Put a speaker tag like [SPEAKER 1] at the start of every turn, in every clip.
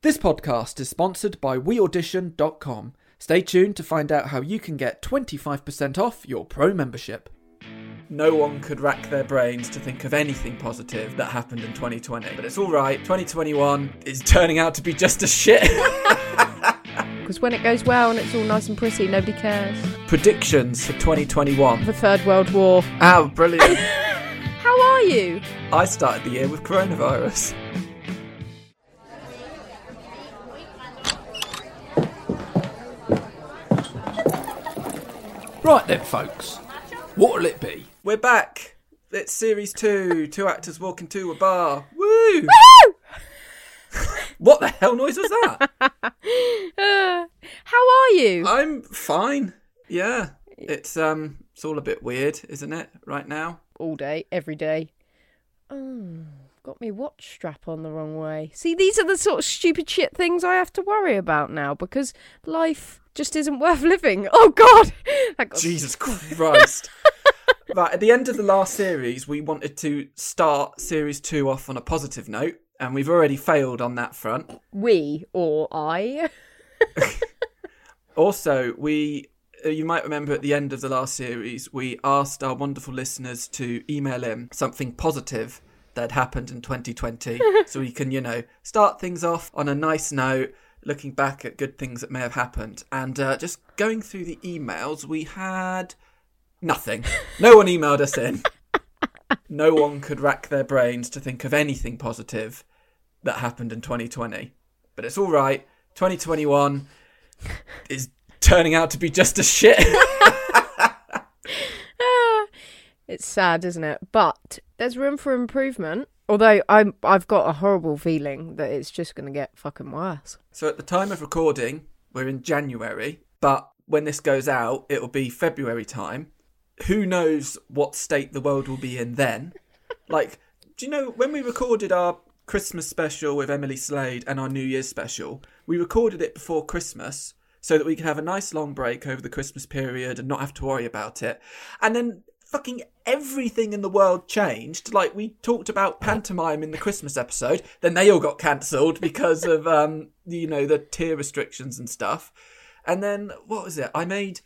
[SPEAKER 1] This podcast is sponsored by WeAudition.com. Stay tuned to find out how you can get 25% off your pro membership. No one could rack their brains to think of anything positive that happened in 2020. But it's alright, 2021 is turning out to be just as shit.
[SPEAKER 2] Because when it goes well and it's all nice and pretty, nobody cares.
[SPEAKER 1] Predictions for 2021.
[SPEAKER 2] The Third World War.
[SPEAKER 1] Oh, brilliant.
[SPEAKER 2] How are you?
[SPEAKER 1] I started the year with coronavirus. Right then, folks. What'll it be? We're back. It's series two. Two actors walking to a bar. Woo! what the hell noise was that?
[SPEAKER 2] Uh, how are you?
[SPEAKER 1] I'm fine. Yeah. It's um it's all a bit weird, isn't it, right now?
[SPEAKER 2] all day, every day. Oh, got me watch strap on the wrong way. See, these are the sort of stupid shit things I have to worry about now because life just isn't worth living. Oh God, got
[SPEAKER 1] Jesus Christ. right, at the end of the last series, we wanted to start series two off on a positive note, and we've already failed on that front.
[SPEAKER 2] we or I.
[SPEAKER 1] Also, we uh, you might remember at the end of the last series, we asked our wonderful listeners to email in something positive that happened in 2020 so we can, you know, start things off on a nice note, looking back at good things that may have happened. And uh, just going through the emails, we had nothing. No one emailed us in. No one could rack their brains to think of anything positive that happened in 2020. But it's all right. 2021 is turning out to be just as shit.
[SPEAKER 2] It's sad, isn't it? But there's room for improvement. Although I'm, I've got a horrible feeling that it's just going to get fucking worse.
[SPEAKER 1] so at the time of recording, we're in January, but when this goes out, it'll be February time. Who knows what state the world will be in then? Like, do you know when we recorded our Christmas special with Emily Slade and our New Year's special, we recorded it before Christmas so that we could have a nice long break over the Christmas period and not have to worry about it. And then fucking everything in the world changed. Like we talked about pantomime in the Christmas episode, then they all got cancelled because of um you know the tier restrictions and stuff. And then what was it? I made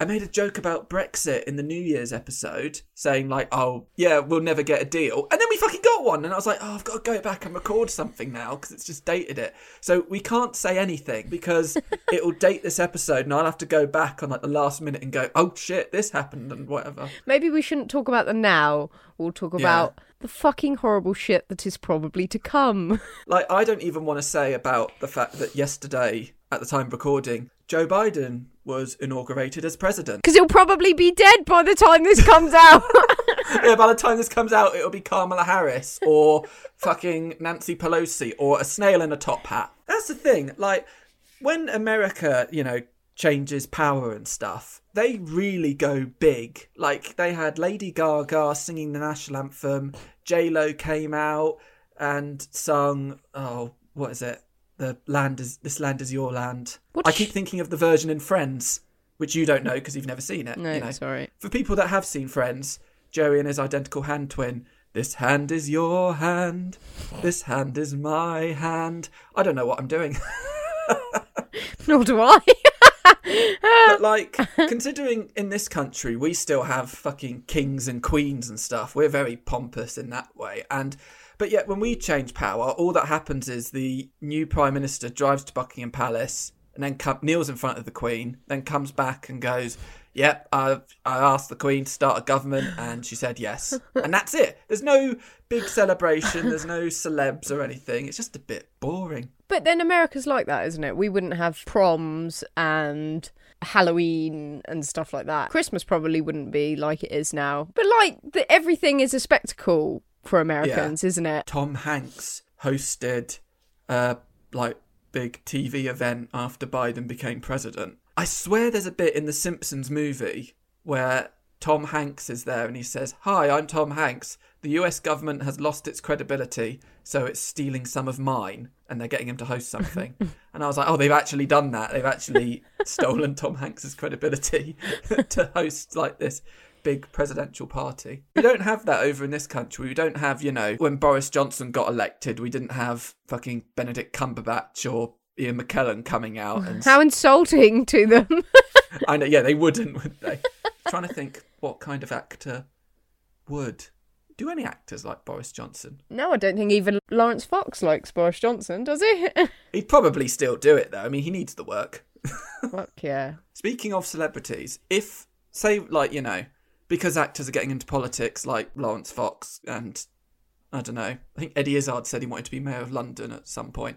[SPEAKER 1] I made a joke about Brexit in the New Year's episode, saying like, "Oh, yeah, we'll never get a deal," and then we fucking got one, and I was like, "Oh, I've got to go back and record something now because it's just dated it." So we can't say anything because it will date this episode, and I'll have to go back on like the last minute and go, "Oh shit, this happened," and whatever.
[SPEAKER 2] Maybe we shouldn't talk about the now. We'll talk about the fucking horrible shit that is probably to come.
[SPEAKER 1] Like, I don't even want to say about the fact that yesterday, at the time of recording, Joe Biden was inaugurated as president.
[SPEAKER 2] Because he'll probably be dead by the time this comes out.
[SPEAKER 1] yeah, by the time this comes out, it'll be Kamala Harris or fucking Nancy Pelosi or a snail in a top hat. That's the thing. Like, when America, you know, changes power and stuff, they really go big. Like, they had Lady Gaga singing the national anthem, J Lo came out and sung, oh, what is it? The land is this land is your land.
[SPEAKER 2] What
[SPEAKER 1] I keep thinking of the version in Friends, which you don't know because you've never seen it.
[SPEAKER 2] no,
[SPEAKER 1] you know.
[SPEAKER 2] sorry.
[SPEAKER 1] For people that have seen Friends, Joey and his identical hand twin. This hand is your hand. This hand is my hand. I don't know what I'm doing.
[SPEAKER 2] Nor do I.
[SPEAKER 1] but like, considering in this country we still have fucking kings and queens and stuff, we're very pompous in that way. And but yet when we change power, all that happens is the new prime minister drives to Buckingham Palace and then come, kneels in front of the queen, then comes back and goes, "Yep, I I asked the queen to start a government, and she said yes." And that's it. There's no big celebration. There's no celebs or anything. It's just a bit boring.
[SPEAKER 2] But then America's like that, isn't it? We wouldn't have proms and Halloween and stuff like that. Christmas probably wouldn't be like it is now. But like the, everything is a spectacle for Americans, isn't it?
[SPEAKER 1] Tom Hanks hosted a like big TV event after Biden became president. I swear there's a bit in the Simpsons movie where Tom Hanks is there and he says, "Hi, I'm Tom Hanks. The US government has lost its credibility, so it's stealing some of mine and they're getting him to host something." and I was like, "Oh, they've actually done that. They've actually stolen Tom Hanks's credibility to host like this big presidential party. We don't have that over in this country. We don't have, you know, when Boris Johnson got elected, we didn't have fucking Benedict Cumberbatch or Ian McKellen coming out and
[SPEAKER 2] How insulting to them.
[SPEAKER 1] I know, yeah, they wouldn't, would they? trying to think what kind of actor would. Do any actors like Boris Johnson?
[SPEAKER 2] no, I don't think even Laurence Fox likes Boris Johnson, does he?
[SPEAKER 1] He'd probably still do it though. I mean, he needs the work.
[SPEAKER 2] Fuck yeah.
[SPEAKER 1] Speaking of celebrities, if say like you know, because actors are getting into politics, like Laurence Fox and I don't know, I think Eddie Izzard said he wanted to be mayor of London at some point.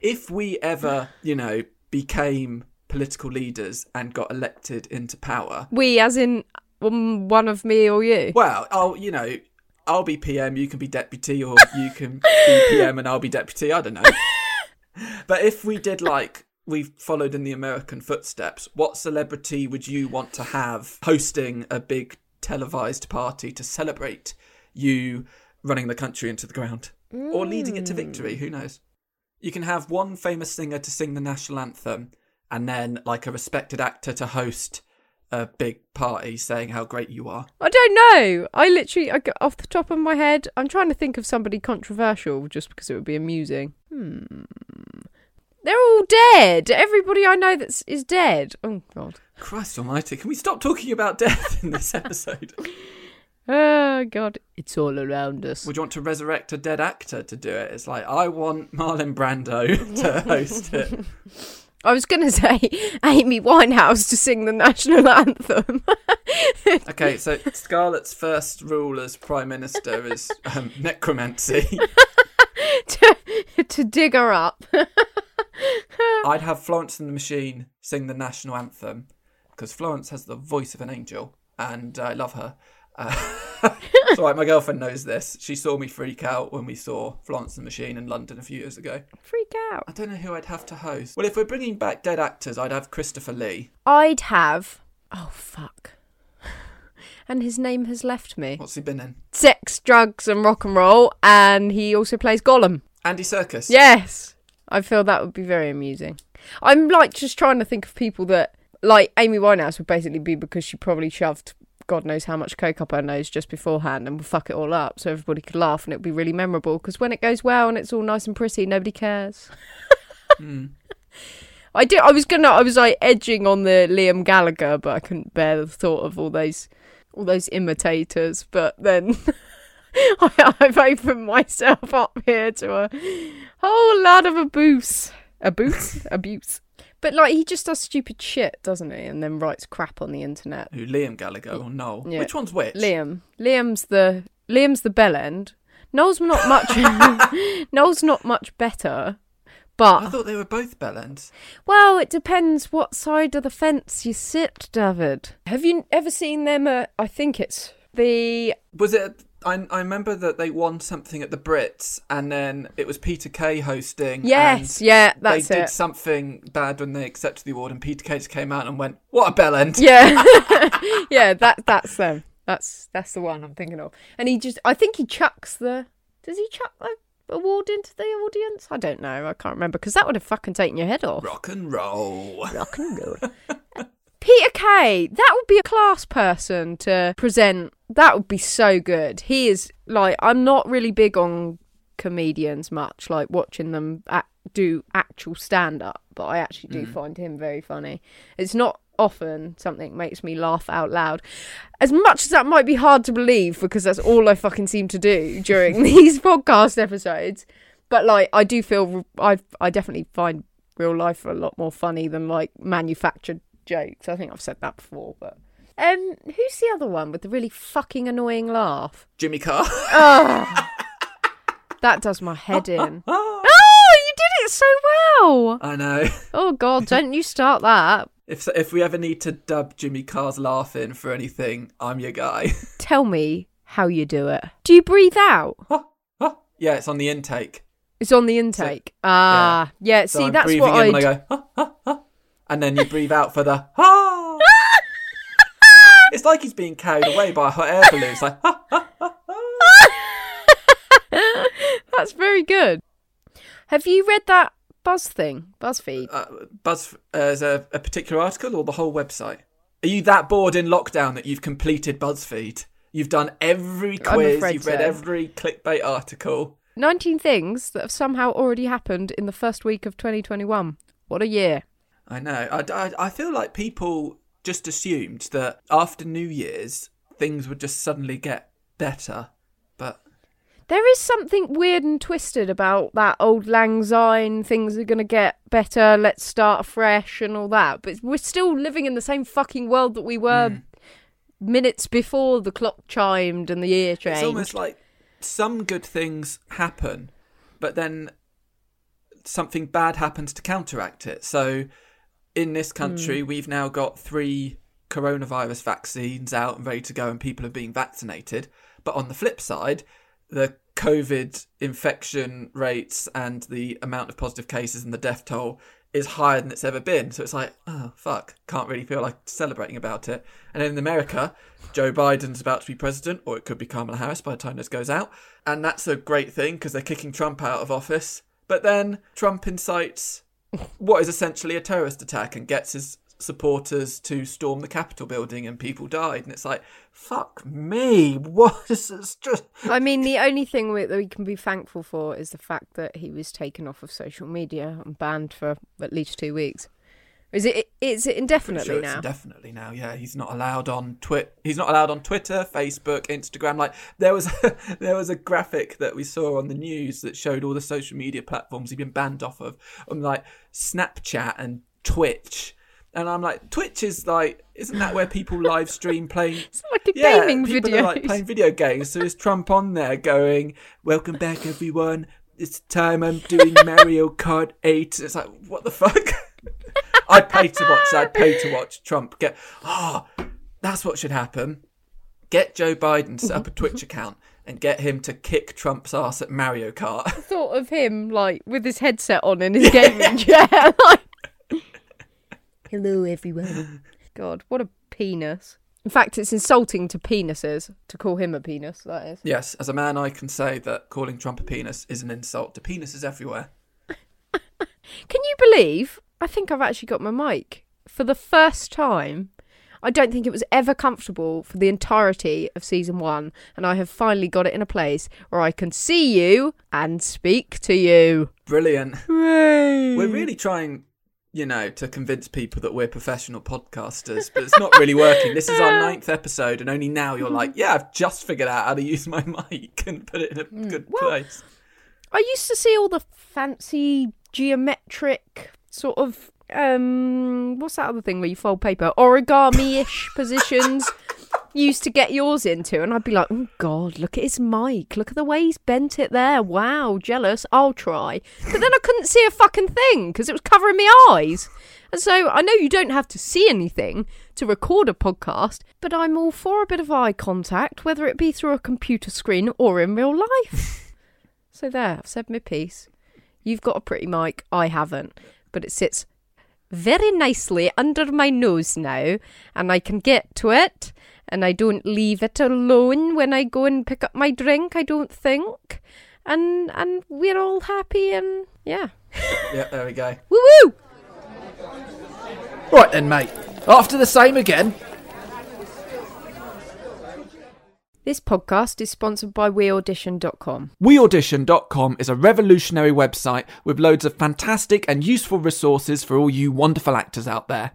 [SPEAKER 1] If we ever, you know, became political leaders and got elected into power,
[SPEAKER 2] We, as in um, one of me or you.
[SPEAKER 1] well, I'll you know, I'll be PM, you can be deputy, or you can be PM and I'll be deputy. I don't know. But if we did like we followed in the American footsteps, what celebrity would you want to have hosting a big televised party to celebrate you running the country into the ground or leading it to victory? Who knows? You can have one famous singer to sing the national anthem and then like a respected actor to host a big party saying how great you are.
[SPEAKER 2] I don't know. I literally, I got off the top of my head, I'm trying to think of somebody controversial just because it would be amusing. Hmm. They're all dead. Everybody I know that's is dead. Oh god.
[SPEAKER 1] Christ almighty, can we stop talking about death in this episode?
[SPEAKER 2] Oh god. It's all around us.
[SPEAKER 1] Would you want to resurrect a dead actor to do it? It's like I want Marlon Brando to host it.
[SPEAKER 2] I was going to say Amy Winehouse to sing the national anthem.
[SPEAKER 1] Okay, so Scarlett's first rule as prime minister is um, necromancy.
[SPEAKER 2] to, to dig her up.
[SPEAKER 1] I'd have Florence and the Machine sing the national anthem because Florence has the voice of an angel, and I love her. Uh, so like, my girlfriend knows this. She saw me freak out when we saw Florence and the Machine in London a few years ago.
[SPEAKER 2] Freak out.
[SPEAKER 1] I don't know who I'd have to host. Well, if we're bringing back dead actors, I'd have Christopher Lee.
[SPEAKER 2] I'd have. Oh fuck. And his name has left me.
[SPEAKER 1] What's he been in?
[SPEAKER 2] Sex, drugs, and rock and roll, and he also plays Gollum.
[SPEAKER 1] Andy Serkis.
[SPEAKER 2] Yes, I feel that would be very amusing. I'm like just trying to think of people that like Amy Winehouse would basically be because she probably shoved God knows how much coke up her nose just beforehand and would fuck it all up, so everybody could laugh and it would be really memorable. Because when it goes well and it's all nice and pretty, nobody cares.
[SPEAKER 1] Mm.
[SPEAKER 2] I did. I was gonna. I was like edging on the Liam Gallagher, but I couldn't bear the thought of all those, all those imitators. But then I, I've opened myself up here to a whole lot of abuse, abuse, abuse. But like he just does stupid shit, doesn't he? And then writes crap on the internet.
[SPEAKER 1] Who, Liam Gallagher or Noel?
[SPEAKER 2] Yeah.
[SPEAKER 1] Which one's which?
[SPEAKER 2] Liam, Liam's the Liam's the bell end. Noel's not much. Noel's not much better. But
[SPEAKER 1] I thought they were both bellends.
[SPEAKER 2] Well, it depends what side of the fence you sit, David. Have you ever seen them? Uh, I think it's the.
[SPEAKER 1] Was it? I, I remember that they won something at the Brits, and then it was Peter Kay hosting.
[SPEAKER 2] Yes,
[SPEAKER 1] and
[SPEAKER 2] yeah,
[SPEAKER 1] they
[SPEAKER 2] that's
[SPEAKER 1] did something bad when they accepted the award, and Peter Kay just came out and went, "What a bellend!"
[SPEAKER 2] Yeah, yeah, that that's them. That's that's the one I'm thinking of. And he just, I think he chucks the. Does he chuck the award into the audience? I don't know. I can't remember because that would have fucking taken your head off.
[SPEAKER 1] Rock and roll.
[SPEAKER 2] Rock and roll. Peter Kay, that would be a class person to present. That would be so good. He is like, I'm not really big on comedians much, like watching them act, do actual stand up, but I actually do mm. find him very funny. It's not often something makes me laugh out loud. As much as that might be hard to believe because that's all I fucking seem to do during these podcast episodes. But like I do feel I I definitely find real life a lot more funny than like manufactured jokes. I think I've said that before, but um who's the other one with the really fucking annoying laugh?
[SPEAKER 1] Jimmy Carr.
[SPEAKER 2] Oh. that does my head in.
[SPEAKER 1] Ah,
[SPEAKER 2] Oh, you did it so well.
[SPEAKER 1] I know.
[SPEAKER 2] Oh god, don't you start that.
[SPEAKER 1] If if we ever need to dub Jimmy Carr's laughing for anything, I'm your guy.
[SPEAKER 2] Tell me how you do it. Do you breathe out?
[SPEAKER 1] yeah, it's on the intake.
[SPEAKER 2] It's on the intake. Ah, yeah.
[SPEAKER 1] So
[SPEAKER 2] see,
[SPEAKER 1] I'm
[SPEAKER 2] that's what I.
[SPEAKER 1] and then you breathe out for the ha. it's like he's being carried away by a hot air balloon. It's like ha, ha, ha, ha.
[SPEAKER 2] That's very good. Have you read that Buzz thing? BuzzFeed.
[SPEAKER 1] Uh, Buzz, uh, is a, a particular article or the whole website? Are you that bored in lockdown that you've completed BuzzFeed? You've done every quiz, you've read
[SPEAKER 2] so.
[SPEAKER 1] every clickbait article.
[SPEAKER 2] 19 things that have somehow already happened in the first week of 2021. What a year.
[SPEAKER 1] I know. I, I, I feel like people just assumed that after New Year's, things would just suddenly get better. But
[SPEAKER 2] There is something weird and twisted about that Auld Lang Syne, things are going to get better, let's start afresh and all that. But we're still living in the same fucking world that we were
[SPEAKER 1] Mm.
[SPEAKER 2] minutes before the clock chimed and the year changed.
[SPEAKER 1] it's almost like some good things happen, but then something bad happens to counteract it. So in this country, hmm. we've now got three coronavirus vaccines out and ready to go, and people are being vaccinated. But on the flip side, the COVID infection rates and the amount of positive cases and the death toll is higher than it's ever been. So it's like, oh, fuck, can't really feel like celebrating about it. And in America, Joe Biden's about to be president, or it could be Kamala Harris by the time this goes out. And that's a great thing because they're kicking Trump out of office. But then Trump incites what is essentially a terrorist attack and gets his supporters to storm the Capitol building and people died. And it's like, fuck me, what is this just.
[SPEAKER 2] I mean, the only thing that we can be thankful for is the fact that he was taken off of social media and banned for at least two weeks. Is it? Is it indefinitely
[SPEAKER 1] sure it's
[SPEAKER 2] now?
[SPEAKER 1] Indefinitely now, yeah. He's not allowed on Twit. He's not allowed on Twitter, Facebook, Instagram. Like there was, there was a graphic that we saw on the news that showed all the social media platforms he'd been banned off of, on like Snapchat and Twitch. And I'm like, Twitch is like, isn't that where people live stream playing?
[SPEAKER 2] it's like a
[SPEAKER 1] Yeah,
[SPEAKER 2] gaming
[SPEAKER 1] people
[SPEAKER 2] video.
[SPEAKER 1] are like playing video games. So is Trump on there going, "Welcome back, everyone. It's time I'm doing Mario Kart 8. It's like, what the fuck? I'd pay to watch. I'd pay to watch Trump get. Ah, that's what should happen. Get Joe Biden to set up a Twitch account and get him to kick Trump's ass at Mario Kart.
[SPEAKER 2] I thought of him like with his headset on in his gaming chair. like, Hello, everyone. God, what a penis. In fact, it's insulting to penises to call him a penis. That is.
[SPEAKER 1] yes, as a man, I can say that calling Trump a penis is an insult to penises everywhere.
[SPEAKER 2] Can you believe? I think I've actually got my mic for the first time. I don't think it was ever comfortable for the entirety of season one, and I have finally got it in a place where I can see you and speak to you.
[SPEAKER 1] Brilliant.
[SPEAKER 2] Hooray!
[SPEAKER 1] We're really trying, you know, to convince people that we're professional podcasters, but it's not really working. This is our ninth episode, and only now you're like, yeah, I've just figured out how to use my mic and put it in a hmm. good
[SPEAKER 2] Well-
[SPEAKER 1] place.
[SPEAKER 2] I used to see all the fancy geometric sort of um what's that other thing where you fold paper? Origami-ish positions used to get yours into and I'd be like oh god look at his mic. Look at the way he's bent it there. Wow jealous. I'll try. But then I couldn't see a fucking thing because it was covering my eyes. And so I know you don't have to see anything to record a podcast but I'm all for a bit of eye contact whether it be through a computer screen or in real life. So there, I've said my piece. You've got a pretty mic, I haven't, but it sits very nicely under my nose now, and I can get to it, and I don't leave it alone when I go and pick up my drink. I don't think, and and we're all happy, and yeah,
[SPEAKER 1] Yeah, there we go.
[SPEAKER 2] woo woo.
[SPEAKER 1] Right then, mate. After the same again.
[SPEAKER 2] This podcast is sponsored by WeAudition.com.
[SPEAKER 1] WeAudition.com is a revolutionary website with loads of fantastic and useful resources for all you wonderful actors out there.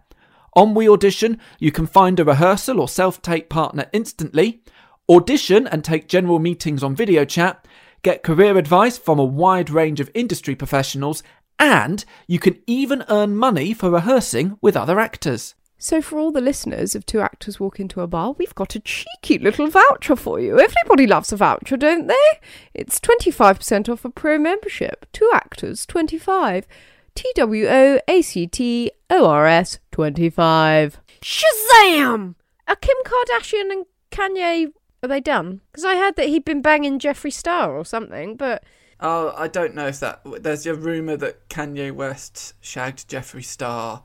[SPEAKER 1] On WeAudition, you can find a rehearsal or self tape partner instantly, audition and take general meetings on video chat, get career advice from a wide range of industry professionals, and you can even earn money for rehearsing with other actors.
[SPEAKER 2] So, for all the listeners of Two Actors Walk Into a Bar, we've got a cheeky little voucher for you. Everybody loves a voucher, don't they? It's 25% off a pro membership. Two Actors 25. T W O A C T O R S 25. Shazam! Are Kim Kardashian and Kanye. Are they done? Because I heard that he'd been banging Jeffree Star or something, but.
[SPEAKER 1] Oh, I don't know if that. There's a rumor that Kanye West shagged Jeffree Star.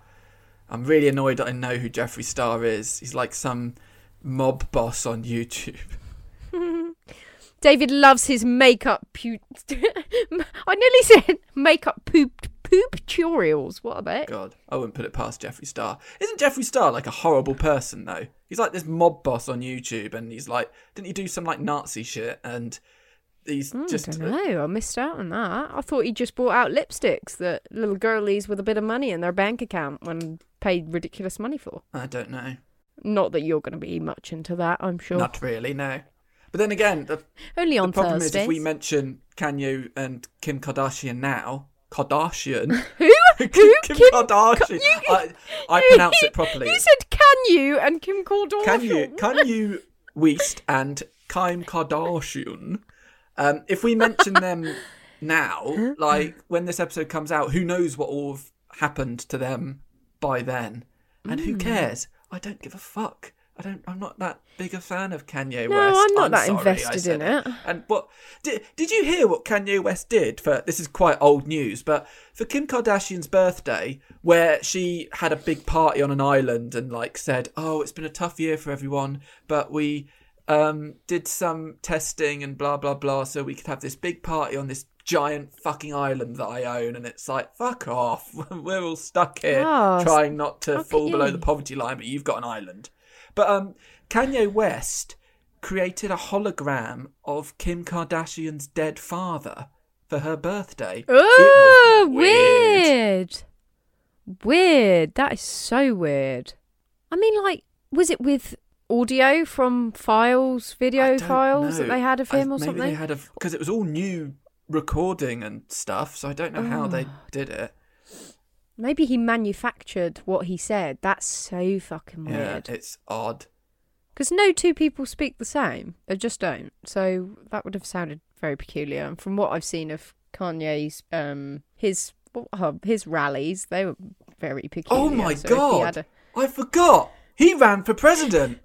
[SPEAKER 1] I'm really annoyed that I know who Jeffree Star is. He's like some mob boss on YouTube.
[SPEAKER 2] David loves his makeup pu- I nearly said makeup pooped poop tutorials. What are they?
[SPEAKER 1] God, I wouldn't put it past Jeffree Star. Isn't Jeffree Star like a horrible person though? He's like this mob boss on YouTube, and he's like, didn't he do some like Nazi shit? And he's
[SPEAKER 2] Mm,
[SPEAKER 1] just
[SPEAKER 2] I don't know. I missed out on that. I thought he just bought out lipsticks that little girlies with a bit of money in their bank account when paid ridiculous money for.
[SPEAKER 1] I don't know,
[SPEAKER 2] Not that you're going to be much into that, I'm sure.
[SPEAKER 1] not really, no. But then again, the,
[SPEAKER 2] Only
[SPEAKER 1] the problem
[SPEAKER 2] Thursdays.
[SPEAKER 1] is if we mention Kanye and Kim Kardashian now, Kardashian,
[SPEAKER 2] Who? Who?
[SPEAKER 1] Kim,
[SPEAKER 2] Kim?
[SPEAKER 1] Kardashian,
[SPEAKER 2] you-
[SPEAKER 1] I, I pronounce it properly.
[SPEAKER 2] You said can you and Kim Kardashian.
[SPEAKER 1] Can you can you West and Kim Kardashian? Um, if we mention them now, like when this episode comes out, who knows what will have happened to them by then? And
[SPEAKER 2] Hmm.
[SPEAKER 1] who cares? I don't give a fuck. I don't. I'm not that big a fan of Kanye
[SPEAKER 2] No,
[SPEAKER 1] West.
[SPEAKER 2] I'm not that
[SPEAKER 1] sorry,
[SPEAKER 2] invested in it.
[SPEAKER 1] And what did did you hear what Kanye West did for? This is quite old news, but for Kim Kardashian's birthday, where she had a big party on an island and like said, "Oh, it's been a tough year for everyone, but we um, did some testing and blah blah blah, so we could have this big party on this." Giant fucking island that I own, and it's like fuck off. We're all stuck here
[SPEAKER 2] Oh,
[SPEAKER 1] trying not to fall below the poverty line, but you've got an island. But um, Kanye West created a hologram of Kim Kardashian's dead father for her birthday.
[SPEAKER 2] Oh,
[SPEAKER 1] weird.
[SPEAKER 2] weird. Weird. That is so weird. I mean, like, was it with audio from files, video files that they had of
[SPEAKER 1] I-
[SPEAKER 2] him or
[SPEAKER 1] maybe
[SPEAKER 2] something?
[SPEAKER 1] they had a because it was all new recording and stuff. So I don't know how they did it.
[SPEAKER 2] Maybe he manufactured what he said. That's so fucking weird.
[SPEAKER 1] Yeah, it's odd.
[SPEAKER 2] Because no two people speak the same. They just don't. So that would have sounded very peculiar. And from what I've seen of Kanye's, um, his uh, his rallies, they were very peculiar.
[SPEAKER 1] Oh my
[SPEAKER 2] So
[SPEAKER 1] god!
[SPEAKER 2] a-
[SPEAKER 1] I forgot. He ran for president.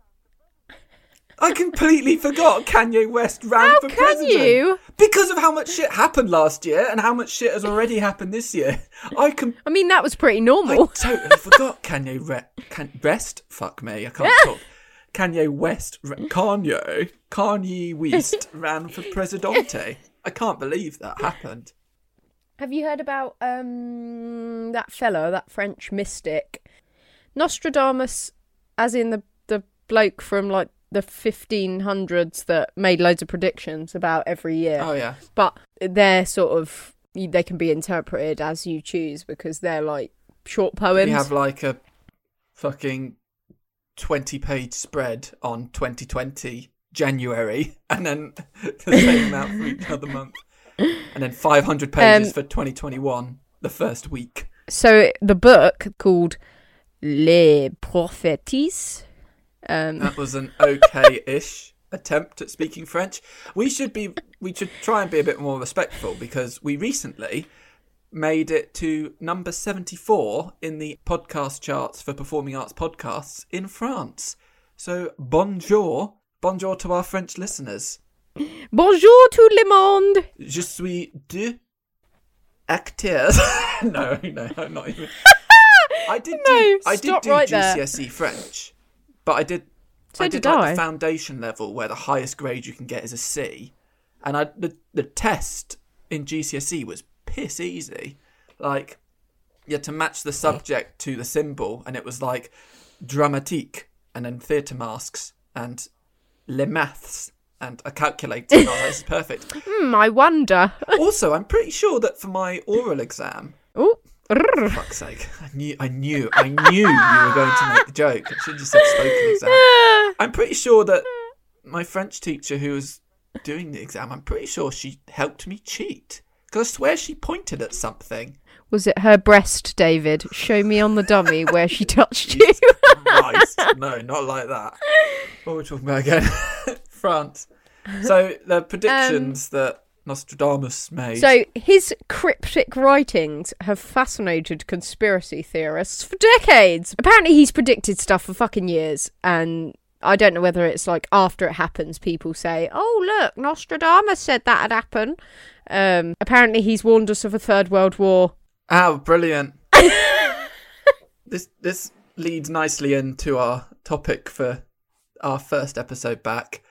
[SPEAKER 1] I completely forgot Kanye West ran
[SPEAKER 2] How
[SPEAKER 1] for
[SPEAKER 2] can
[SPEAKER 1] president.
[SPEAKER 2] you?
[SPEAKER 1] Because of how much shit happened last year and how much shit has already happened this year. I can
[SPEAKER 2] I mean, that was pretty normal.
[SPEAKER 1] I totally forgot Kanye Re- can- West. Fuck me, I can't talk. Kanye West, Re- Kanye, Kanye West ran for presidente. I can't believe that happened.
[SPEAKER 2] Have you heard about um that fellow, that French mystic, Nostradamus, as in the the bloke from like the 1500s that made loads of predictions about every year,
[SPEAKER 1] Oh yeah,
[SPEAKER 2] but they're sort of they can be interpreted as you choose because they're like short poems.
[SPEAKER 1] we have like a fucking twenty-page spread on 2020 January, and then the same amount for each other month, and then 500 pages
[SPEAKER 2] Um,
[SPEAKER 1] for 2021, the first week.
[SPEAKER 2] So the book called Les Prophéties. Um,
[SPEAKER 1] That was an okay-ish attempt at speaking French. We should be we should try and be a bit more respectful because we recently made it to number 74 in the podcast charts for performing arts podcasts in France. So bonjour, bonjour to our French listeners.
[SPEAKER 2] Bonjour tout le monde.
[SPEAKER 1] Je suis deux acteurs. no, no, I'm not even. I did
[SPEAKER 2] No,
[SPEAKER 1] do I did do
[SPEAKER 2] right.
[SPEAKER 1] GCSE E French, but I did
[SPEAKER 2] So
[SPEAKER 1] I
[SPEAKER 2] did
[SPEAKER 1] did like
[SPEAKER 2] I.
[SPEAKER 1] the foundation level where the highest grade you can get is a C, and I the the test in GCSE was piss easy. Like you had to match the subject to the symbol, and it was like dramatique, and then theatre masks, and les maths, and a calculator. I this is perfect.
[SPEAKER 2] Hmm, I wonder.
[SPEAKER 1] Also, I'm pretty sure that for my oral exam,
[SPEAKER 2] Oh,
[SPEAKER 1] for fuck's sake, I knew, I knew, I knew you were going to make the joke. I should have just said spoken exam. I'm pretty sure that my French teacher who was doing the exam, I'm pretty sure she helped me cheat. Because I swear she pointed at something.
[SPEAKER 2] was it her breast, David? Show me on the dummy where she touched you.
[SPEAKER 1] Christ, no, not like that. What were we talking about again? France. So the predictions um, that Nostradamus made.
[SPEAKER 2] So his cryptic writings have fascinated conspiracy theorists for decades. Apparently, he's predicted stuff for fucking years, and I don't know whether it's like after it happens, people say, "Oh, look, Nostradamus said that'd happen." Um, apparently, he's warned us of a third world war.
[SPEAKER 1] Oh, brilliant. this this leads nicely into our topic for our first episode back.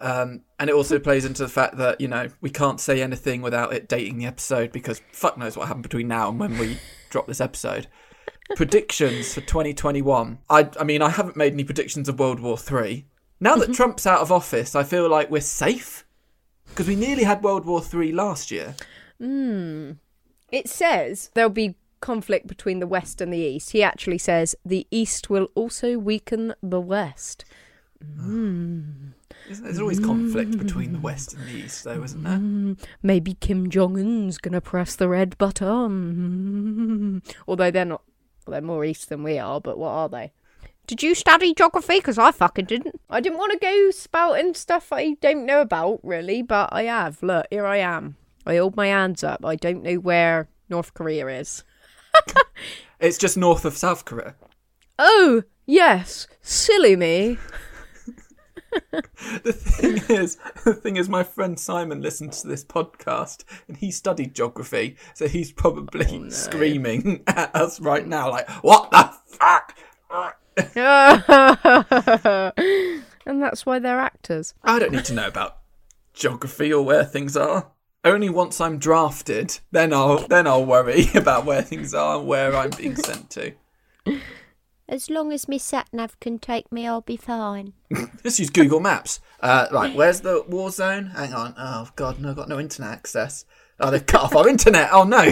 [SPEAKER 1] Um, and it also plays into the fact that, you know, we can't say anything without it dating the episode because fuck knows what happened between now and when we drop this episode. predictions for 2021. I, I mean, I haven't made any predictions of World War Three. Now that mm-hmm. Trump's out of office, I feel like we're safe because we nearly had World War Three last year. Hmm.
[SPEAKER 2] It says there'll be conflict between the West and the East. He actually says the East will also weaken the West.
[SPEAKER 1] There's, there's always conflict between the mm. West and the East, though, isn't there? Mm.
[SPEAKER 2] Maybe Kim Jong Un's gonna press the red button. Although they're not, well, they're more East than we are, but what are they? Did you study geography? Because I fucking didn't. I didn't want to go spouting stuff I don't know about, really, but I have. Look, here I am. I hold my hands up. I don't know where North Korea is.
[SPEAKER 1] It's just north of South Korea.
[SPEAKER 2] Oh, yes. Silly me.
[SPEAKER 1] The thing is, the thing is, my friend Simon listens to this podcast, and he studied geography, so he's probably oh, screaming at us right now, like, "What the fuck?"
[SPEAKER 2] and that's why they're actors.
[SPEAKER 1] I don't need to know about geography or where things are. Only once I'm drafted, then I'll then I'll worry about where things are and where I'm being sent to.
[SPEAKER 3] As long as me sat nav can take me, I'll be fine.
[SPEAKER 1] Let's use Google Maps. Uh, right, where's the war zone? Hang on. Oh God, no, I've got no internet access. Oh, they've cut off our internet. Oh no.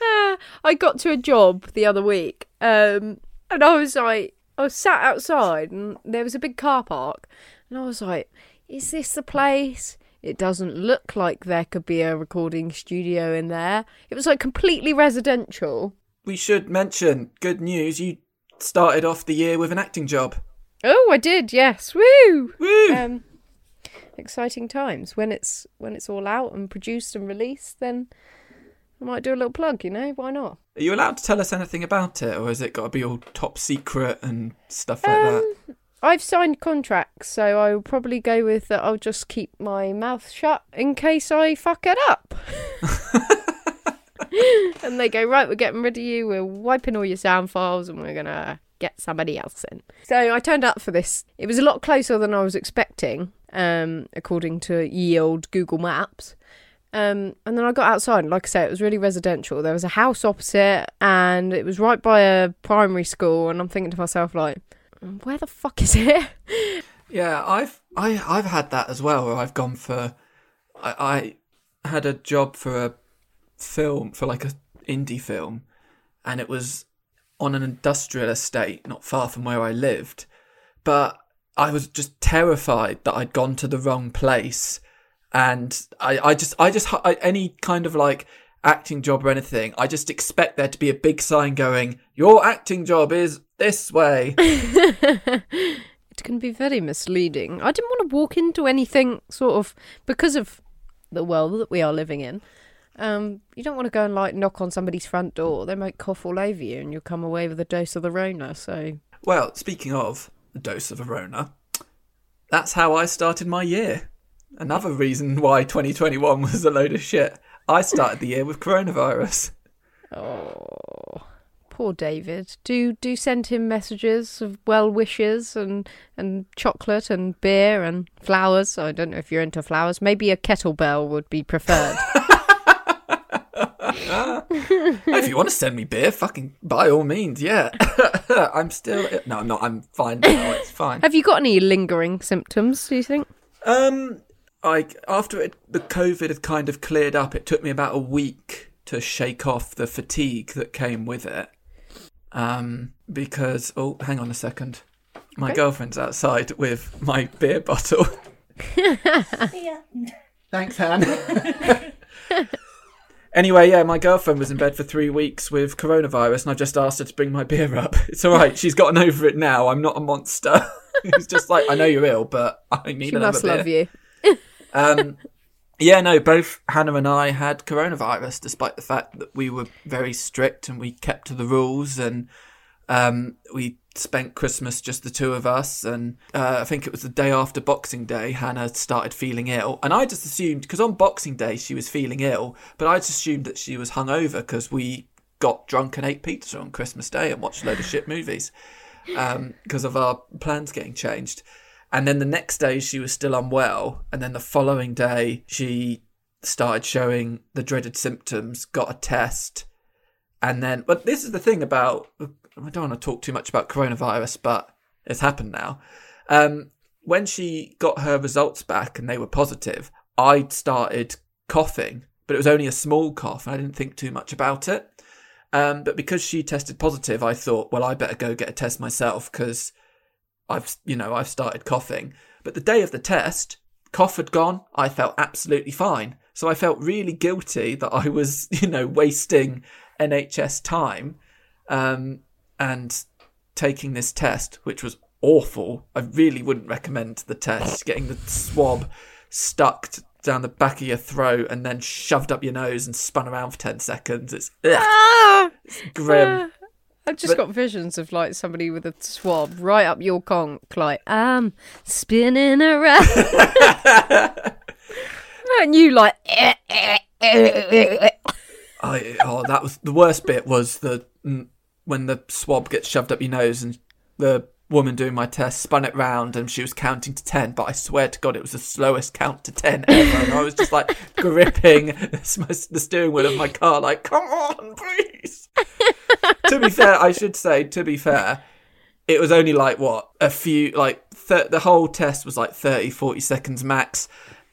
[SPEAKER 2] I got to a job the other week, um, and I was like, I was sat outside, and there was a big car park, and I was like, "Is this the place?" It doesn't look like there could be a recording studio in there. It was like completely residential.
[SPEAKER 1] We should mention good news. You started off the year with an acting job.
[SPEAKER 2] Oh, I did. Yes, woo!
[SPEAKER 1] Woo!
[SPEAKER 2] Um, exciting times when it's when it's all out and produced and released. Then I might do a little plug. You know, why not?
[SPEAKER 1] Are you allowed to tell us anything about it, or has it got to be all top secret and stuff like that?
[SPEAKER 2] I've signed contracts, so I will probably go with that. I'll just keep my mouth shut in case I fuck it up. and they go, right, we're getting rid of you. We're wiping all your sound files, and we're gonna get somebody else in. So I turned up for this. It was a lot closer than I was expecting, um, according to ye old Google Maps. Um, and then I got outside, like I say, it was really residential. There was a house opposite, and it was right by a primary school. And I'm thinking to myself, like, where the fuck is it?
[SPEAKER 1] Yeah, I've I I've had that as well. Where I've gone for, I, I had a job for a film for like a indie film, and it was on an industrial estate not far from where I lived, but I was just terrified that I'd gone to the wrong place, and I I just I just I, any kind of like acting job or anything, I just expect there to be a big sign going, "Your acting job is this way."
[SPEAKER 2] it can be very misleading. I didn't want to walk into anything sort of because of the world that we are living in. Um, you don't want to go and like knock on somebody's front door. They might cough all over you, and you'll come away with a dose of the Rona. So
[SPEAKER 1] Well, speaking of a dose of Arona, that's how I started my year. Another reason why 2021 was a load of shit. I started the year with coronavirus.
[SPEAKER 2] Oh, poor David. Do do send him messages of well wishes and and chocolate and beer and flowers. I don't know if you're into flowers. Maybe a kettlebell would be preferred.
[SPEAKER 1] if you want to send me beer, fucking by all means, yeah. I'm still no, I'm not. I'm fine now. It's fine.
[SPEAKER 2] Have you got any lingering symptoms? Do you think?
[SPEAKER 1] Um, like after it, the COVID had kind of cleared up, it took me about a week to shake off the fatigue that came with it. Um, because oh, hang on a second, my
[SPEAKER 2] Okay.
[SPEAKER 1] girlfriend's outside with my beer bottle.
[SPEAKER 3] Yeah.
[SPEAKER 1] Thanks, Han. anyway, yeah, my girlfriend was in bed for three weeks with coronavirus, and I just asked her to bring my beer up. It's all right. She's gotten over it now. I'm not a monster. It's just like I know you're ill, but I need
[SPEAKER 2] She
[SPEAKER 1] another
[SPEAKER 2] must
[SPEAKER 1] beer.
[SPEAKER 2] love you.
[SPEAKER 1] Um, yeah, no, both Hannah and I had coronavirus, despite the fact that we were very strict and we kept to the rules, and um, we spent Christmas just the two of us. And uh, I think it was the day after Boxing Day, Hannah started feeling ill, and I just assumed because on Boxing Day she was feeling ill, but I just assumed that she was hungover because we got drunk and ate pizza on Christmas Day and watched a load of shit movies because of our plans getting changed. And then the next day she was still unwell. And then the following day she started showing the dreaded symptoms, got a test. And then, but this is the thing about, I don't want to talk too much about coronavirus, but it's happened now. Um, when she got her results back and they were positive, I started coughing, but it was only a small cough. And I didn't think too much about it. Um, but because she tested positive, I thought, well, I better go get a test myself because I've, you know, I've started coughing. But the day of the test, cough had gone. I felt absolutely fine. So I felt really guilty that I was, you know, wasting NHS time um, and taking this test, which was awful. I really wouldn't recommend the test. Getting the swab stuck down the back of your throat and then shoved up your nose and spun around for 10 seconds. It's,
[SPEAKER 2] Ah!
[SPEAKER 1] it's grim.
[SPEAKER 2] I've just
[SPEAKER 1] But-
[SPEAKER 2] got visions of like somebody with a swab right up your conch, like I'm spinning around, and you like. "Eh, eh, eh, eh, eh."
[SPEAKER 1] I, oh, that was the worst bit was the mm, when the swab gets shoved up your nose and the woman doing my test spun it round and she was counting to 10 but i swear to god it was the slowest count to 10 ever. And i was just like gripping the steering wheel of my car like come on please. To be fair i should say to be fair it was only like what a few like th- the whole test was like 30 40 seconds max.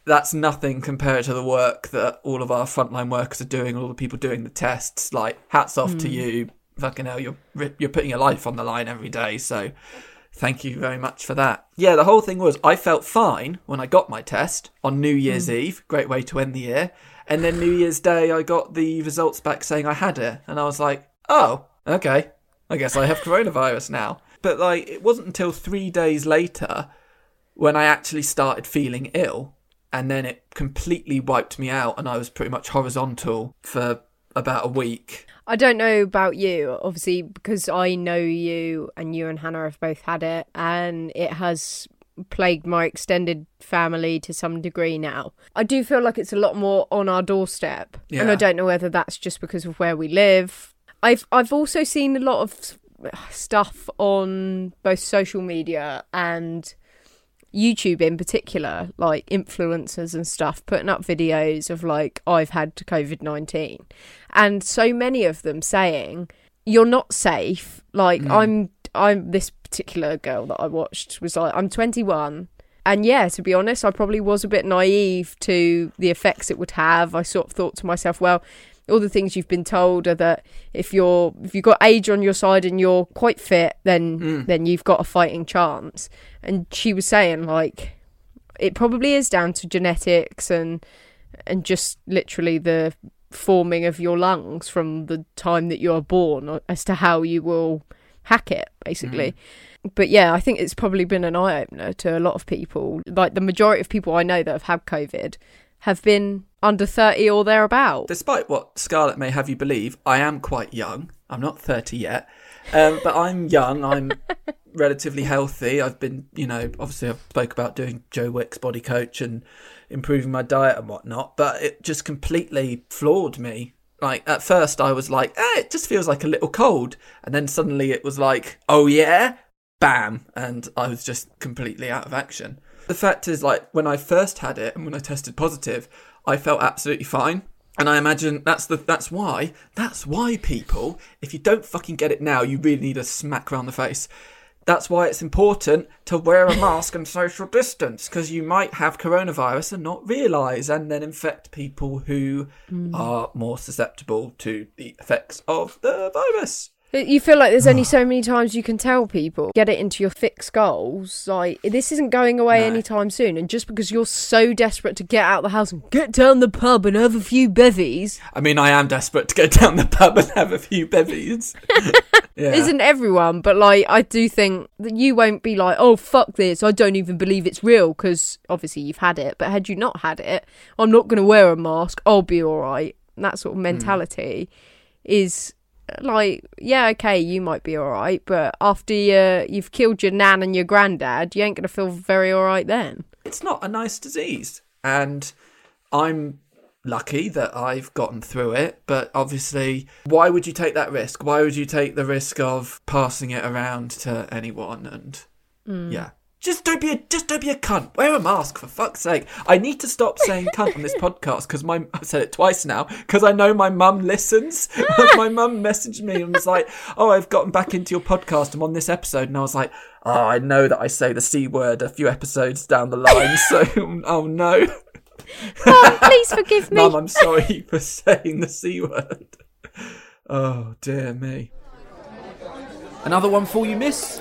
[SPEAKER 1] That's nothing compared to the work that all of our frontline workers are doing all the people doing the tests. Like hats off to hmm. you fucking hell you're you're putting your life on the line every day so thank you very much for that. Yeah the whole thing was i felt fine when i got my test on new year's mm. eve great way to end the year and then new year's day i got the results back saying i had it and i was like oh okay i guess i have coronavirus now. But like it wasn't until three days later when I actually started feeling ill, and then it completely wiped me out, and I was pretty much horizontal for about a week.
[SPEAKER 2] I don't know about you, obviously, because I know you and you and Hannah have both had it, and it has plagued my extended family to some degree now. I do feel like it's a lot more on our doorstep, and I don't know whether that's just because of where we live. I've I've also seen a lot of stuff on both social media and YouTube in particular, like influencers and stuff, putting up videos of like, I've had COVID 19. And so many of them saying, you're not safe. Like, hmm. I'm, I'm this particular girl that I watched was like, I'm 21. And yeah, to be honest, I probably was a bit naive to the effects it would have. I sort of thought to myself, well, all the things you've been told are that if you're if you've got age on your side and you're quite fit, then then you've got a fighting chance. And she was saying like it probably is down to genetics and and just literally the forming of your lungs from the time that you are born uh, as to how you will hack it basically. But yeah, I think it's probably been an eye opener to a lot of people. Like the majority of people I know that have had COVID have been under 30 or thereabout.
[SPEAKER 1] Despite what Scarlett may have you believe, I am quite young. I'm not 30 yet, um, but I'm young. I'm relatively healthy. I've been, you know, obviously I've spoke about doing Joe Wicks' body coach and improving my diet and whatnot, but it just completely floored me. Like at first I was like, eh, it just feels like a little cold, and then suddenly it was like, oh yeah, bam, and I was just completely out of action. The fact is, like, when I first had it and when I tested positive, I felt absolutely fine. And I imagine that's the that's why that's why people, if you don't fucking get it now, you really need a smack around the face. That's why it's important to wear a mask and social distance because you might have coronavirus and not realize and then infect people who hmm. are more susceptible to the effects of the virus.
[SPEAKER 2] You feel like there's only so many times you can tell people, get it into your fixed goals. Like, this isn't going away
[SPEAKER 1] No.
[SPEAKER 2] anytime soon. And just because you're so desperate to get out of the house and get down the pub and have a few bevies,
[SPEAKER 1] I mean, I am desperate to go down the pub and have a few bevies. yeah.
[SPEAKER 2] isn't everyone. But, like, I do think that you won't be like, oh, fuck this. I don't even believe it's real because obviously you've had it. But had you not had it, I'm not going to wear a mask. I'll be all right. That sort of hmm. mentality is like, yeah, okay, you might be all right, but after you, you've killed your nan and your granddad, you ain't going to feel very all right then.
[SPEAKER 1] it's not a nice disease. And I'm lucky that I've gotten through it. But obviously, why would you take that risk? Why would you take the risk of passing it around to anyone? And hmm. yeah, Just don't be a just don't be a cunt. Wear a mask for fuck's sake. I need to stop saying cunt on this podcast because my I've said it twice now because I know my mum listens. my mum messaged me and was like, "Oh, I've gotten back into your podcast. I'm on this episode," and I was like, "Oh, I know that I say the c word a few episodes down the line, so oh no."
[SPEAKER 2] Mum, please forgive me.
[SPEAKER 1] Mum, I'm sorry for saying the C word. Oh, dear me. Another one for you, miss?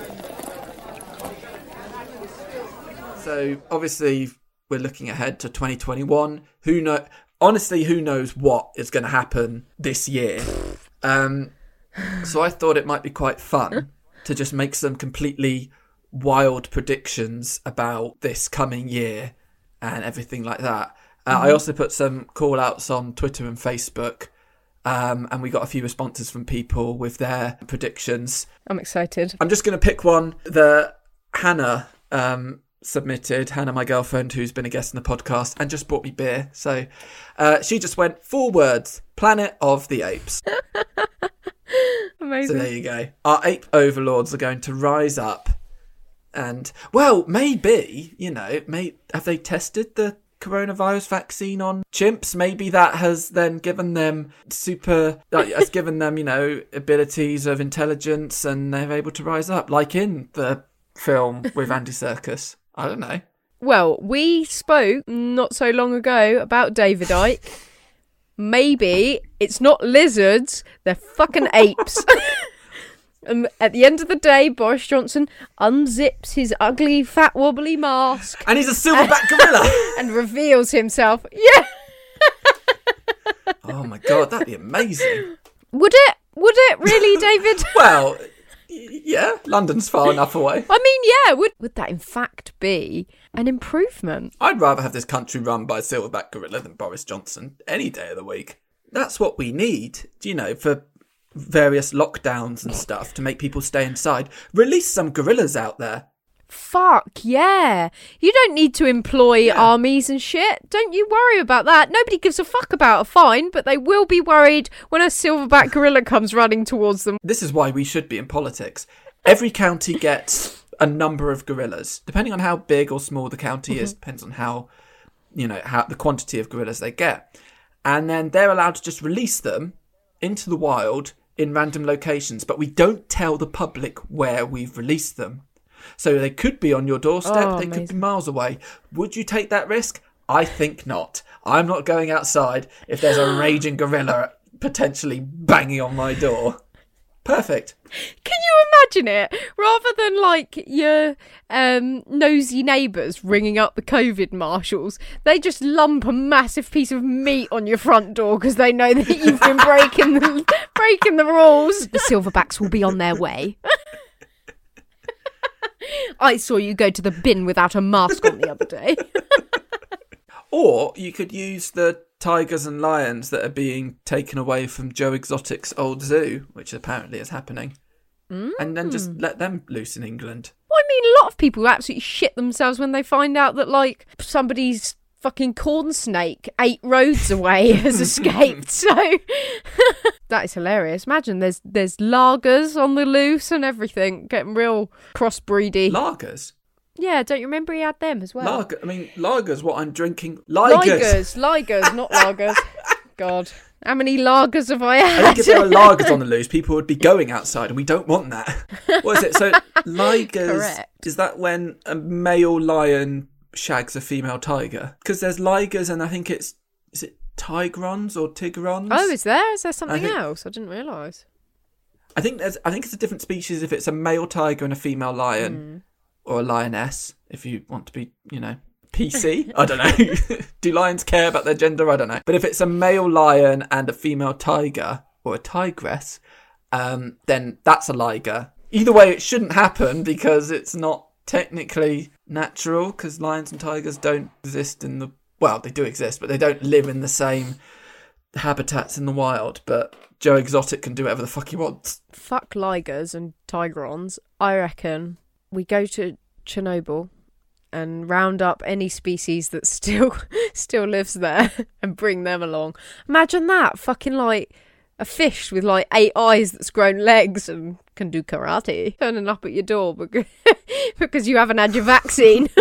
[SPEAKER 1] So, obviously, we're looking ahead to 2021. Who know? Honestly, who knows what is going to happen this year? Um, so I thought it might be quite fun to just make some completely wild predictions about this coming year and everything like that. Uh, I also put some call outs on Twitter and Facebook, um, and we got a few responses from people with their predictions.
[SPEAKER 2] I'm excited.
[SPEAKER 1] I'm just going to pick one that Hannah um, submitted. Hannah, my girlfriend, who's been a guest in the podcast and just brought me beer. So uh, she just went four words: Planet of the Apes.
[SPEAKER 2] Amazing.
[SPEAKER 1] So there you go. Our ape overlords are going to rise up, and well, maybe you know, may have they tested the coronavirus vaccine on chimps? Maybe that has then given them super, like, has given them you know abilities of intelligence, and they're able to rise up, like in the film with Andy Serkis. I don't know.
[SPEAKER 2] Well, we spoke not so long ago about David Icke. Maybe it's not lizards, they're fucking apes. and um, at the end of the day, Boris Johnson unzips his ugly, fat, wobbly mask
[SPEAKER 1] And he's a silverback gorilla.
[SPEAKER 2] and reveals himself. Yeah!
[SPEAKER 1] oh my god, that'd be amazing.
[SPEAKER 2] Would it? Would it really, David?
[SPEAKER 1] Well, yeah, London's far enough away.
[SPEAKER 2] I mean, yeah, would would that in fact be an improvement?
[SPEAKER 1] I'd rather have this country run by a silverback gorilla than Boris Johnson any day of the week. That's what we need, you know, for various lockdowns and stuff to make people stay inside. Release some gorillas out there.
[SPEAKER 2] Fuck yeah. You don't need to employ armies and shit. Don't you worry about that. Nobody gives a fuck about a fine, but they will be worried when a silverback gorilla comes running towards them.
[SPEAKER 1] This is why we should be in politics. Every county gets a number of gorillas, depending on how big or small the county is. Mm-hmm. Depends on how, you know, how the quantity of gorillas they get, and then they're allowed to just release them into the wild in random locations. But we don't tell the public where we've released them, so they could be on your doorstep.
[SPEAKER 2] Oh,
[SPEAKER 1] they could be miles away. Would you take that risk? I think not. I'm not going outside if there's a raging gorilla potentially banging on my door. Perfect.
[SPEAKER 2] Can you imagine it? Rather than like your um, nosy neighbours ringing up the COVID marshals, they just lump a massive piece of meat on your front door because they know that you've been breaking the breaking the rules. The silverbacks will be on their way. I saw you go to the bin without a mask on the other day.
[SPEAKER 1] Or you could use the tigers and lions that are being taken away from Joe Exotic's old zoo, which apparently is happening, and then just mm. let them loose in England.
[SPEAKER 2] Well, I mean, a lot of people absolutely shit themselves when they find out that, like, somebody's fucking corn snake eight roads away has escaped. So that is hilarious. Imagine there's there's lagers on the loose and everything, getting real crossbreedy.
[SPEAKER 1] Lagers,
[SPEAKER 2] yeah, don't you remember he had them as well?
[SPEAKER 1] lager. I mean, lagers. What I'm drinking, lagers.
[SPEAKER 2] Lagers, lagers, not lagers. God, how many lagers have I
[SPEAKER 1] I
[SPEAKER 2] had?
[SPEAKER 1] think if there were lagers on the loose, people would be going outside, and we don't want that. What is it? So, ligers
[SPEAKER 2] Correct.
[SPEAKER 1] is that when a male lion shags a female tiger? Because there's ligers, and I think it's is it tigrons or tigrons?
[SPEAKER 2] Oh, is there? Is there something
[SPEAKER 1] think-
[SPEAKER 2] else? I didn't realise.
[SPEAKER 1] I think there's. I think it's a different species if it's a male tiger and a female lion, or a lioness. If you want to be, you know, PC. I don't know. Do lions care about their gender? I don't know. But if it's a male lion and a female tiger or a tigress, um, then that's a liger. Either way, it shouldn't happen because it's not technically natural. Because lions and tigers don't exist in the well, they do exist, but they don't live in the same habitats in the wild. But Joe Exotic can do whatever the fuck he wants.
[SPEAKER 2] fuck ligers and tigrons, I reckon we go to Chernobyl and round up any species that still still lives there and bring them along. Imagine that fucking like a fish with like eight eyes that's grown legs and can do karate turning up at your door because, because you haven't had your vaccine.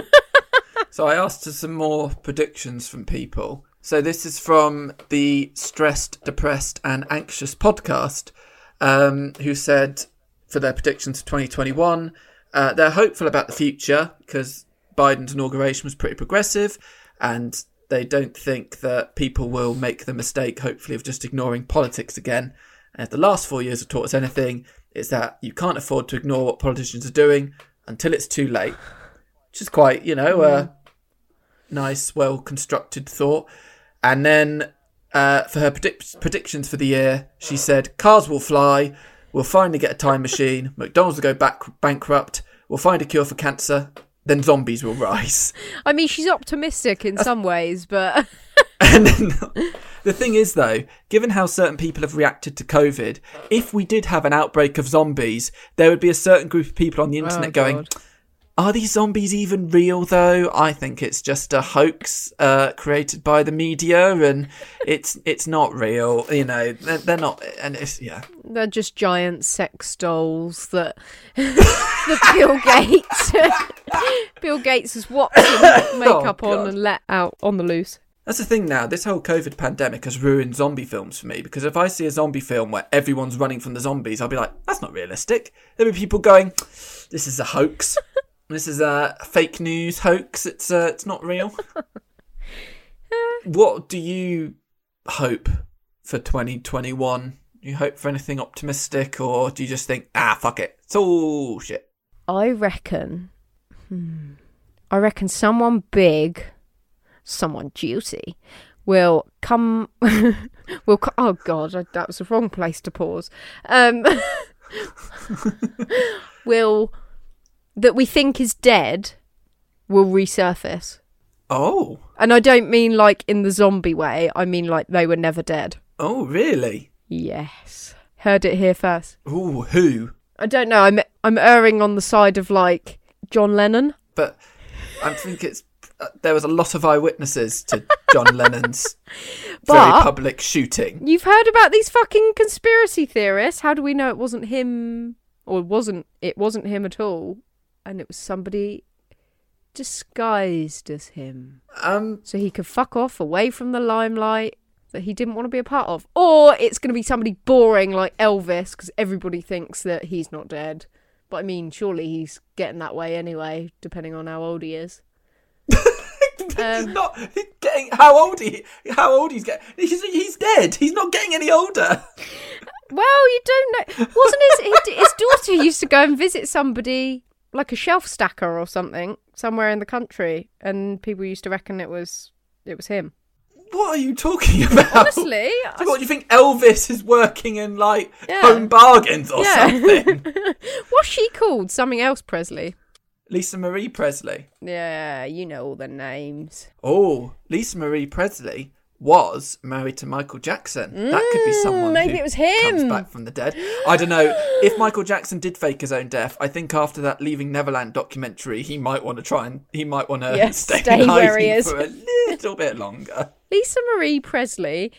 [SPEAKER 1] So I asked for some more predictions from people. So this is from the Stressed, Depressed, and Anxious podcast, um, who said for their predictions for 2021, uh, they're hopeful about the future because Biden's inauguration was pretty progressive, and they don't think that people will make the mistake, hopefully, of just ignoring politics again. And if the last four years have taught us anything, it's that you can't afford to ignore what politicians are doing until it's too late. Which is quite, you know, a nice, well constructed thought. And then uh, for her predict- predictions for the year, she said cars will fly, we'll finally get a time machine, McDonald's will go back bankrupt, we'll find a cure for cancer, then zombies will rise.
[SPEAKER 2] I mean, she's optimistic in some ways, but
[SPEAKER 1] And then the thing is, though, given how certain people have reacted to COVID, if we did have an outbreak of zombies, there would be a certain group of people on the oh, internet
[SPEAKER 2] Oh,
[SPEAKER 1] going,
[SPEAKER 2] God.
[SPEAKER 1] Are these zombies even real though? I think it's just a hoax uh, created by the media, and it's it's not real. You know, they're, they're not, and it's yeah.
[SPEAKER 2] they're just giant sex dolls that that Bill Gates Bill Gates has watched them make
[SPEAKER 1] Oh,
[SPEAKER 2] on and let out on the loose.
[SPEAKER 1] That's the thing now. This whole COVID pandemic has ruined zombie films for me because if I see a zombie film where everyone's running from the zombies, I'll be like, that's not realistic. There'll be people going, this is a hoax. This is a fake news hoax. It's uh, it's not real. what do you hope for 2021? Do you hope for anything optimistic or do you just think, ah, fuck it. It's all shit.
[SPEAKER 2] I reckon. Hmm, I reckon someone big, someone juicy, will come. will co- oh god, I, that was the wrong place to pause. Um, will that we think is dead will resurface,
[SPEAKER 1] Oh.
[SPEAKER 2] and I don't mean like in the zombie way. I mean like they were never dead.
[SPEAKER 1] Oh, really?
[SPEAKER 2] Yes, heard it here first.
[SPEAKER 1] Ooh, who?
[SPEAKER 2] I don't know. I'm I'm erring on the side of like John Lennon.
[SPEAKER 1] but I think it's uh, there was a lot of eyewitnesses to John Lennon's very
[SPEAKER 2] But-
[SPEAKER 1] public shooting.
[SPEAKER 2] You've heard about these fucking conspiracy theorists. How do we know it wasn't him or wasn't it wasn't him at all and it was somebody disguised as him
[SPEAKER 1] Um,
[SPEAKER 2] so he could fuck off away from the limelight that he didn't want to be a part of or it's going to be somebody boring like Elvis because everybody thinks that he's not dead. But I mean, surely he's getting that way anyway, depending on how old he is.
[SPEAKER 1] he's
[SPEAKER 2] Um,
[SPEAKER 1] not getting how old he how old he's getting. He's he's dead. He's not getting any older.
[SPEAKER 2] Well, you don't know. Wasn't his his daughter used to go and visit somebody like a shelf stacker or something somewhere in the country, and people used to reckon it was it was him.
[SPEAKER 1] What are you talking about?
[SPEAKER 2] Honestly, I
[SPEAKER 1] So what do you think? Elvis is working in like
[SPEAKER 2] Yeah.
[SPEAKER 1] home bargains or
[SPEAKER 2] Yeah.
[SPEAKER 1] something?
[SPEAKER 2] What's she called? Something else, Presley.
[SPEAKER 1] Lisa Marie Presley.
[SPEAKER 2] Yeah, you know all the names.
[SPEAKER 1] Oh, Lisa Marie Presley was married to Michael Jackson. that could be someone.
[SPEAKER 2] Mm, maybe
[SPEAKER 1] who
[SPEAKER 2] it was him.
[SPEAKER 1] Comes back from the dead. I don't know. If Michael Jackson did fake his own death, I think after that Leaving Neverland documentary, he might want to try and he might want to
[SPEAKER 2] Yeah,
[SPEAKER 1] stay,
[SPEAKER 2] stay where he is.
[SPEAKER 1] for a little bit longer.
[SPEAKER 2] Lisa Marie Presley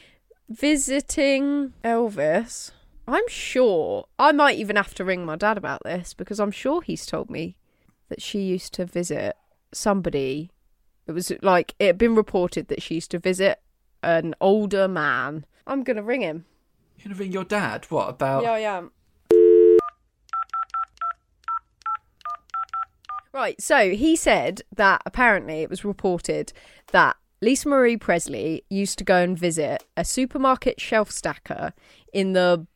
[SPEAKER 2] visiting Elvis. I'm sure I might even have to ring my dad about this because I'm sure he's told me that she used to visit somebody. It was like it had been reported that she used to visit an older man. I'm gonna ring him.
[SPEAKER 1] You're gonna ring your dad? What about?
[SPEAKER 2] Yeah, I am. Right, so he said that apparently it was reported that Lisa Marie Presley used to go and visit a supermarket shelf stacker in the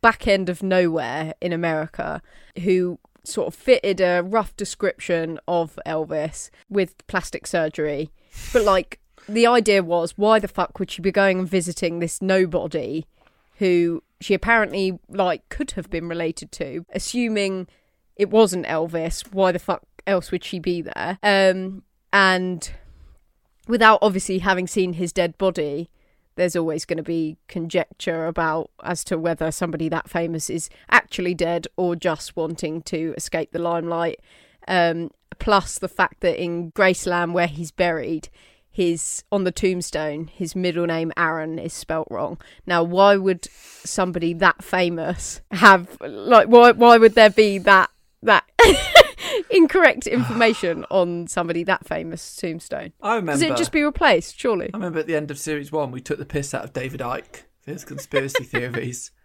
[SPEAKER 2] back end of nowhere in America who sort of fitted a rough description of Elvis with plastic surgery. But like the idea was why the fuck would she be going and visiting this nobody who she apparently like could have been related to, assuming it wasn't Elvis. Why the fuck else would she be there? Um, and without obviously having seen his dead body, there's always going to be conjecture about as to whether somebody that famous is actually dead or just wanting to escape the limelight. Um, plus the fact that in Graceland, where he's buried, his on the tombstone his middle name Aaron is spelt wrong. Now, why would somebody that famous have like why why would there be that that incorrect information on somebody that famous tombstone?
[SPEAKER 1] I remember.
[SPEAKER 2] Does it just be replaced? Surely.
[SPEAKER 1] I remember at the end of series one, we took the piss out of David Icke for his conspiracy theories.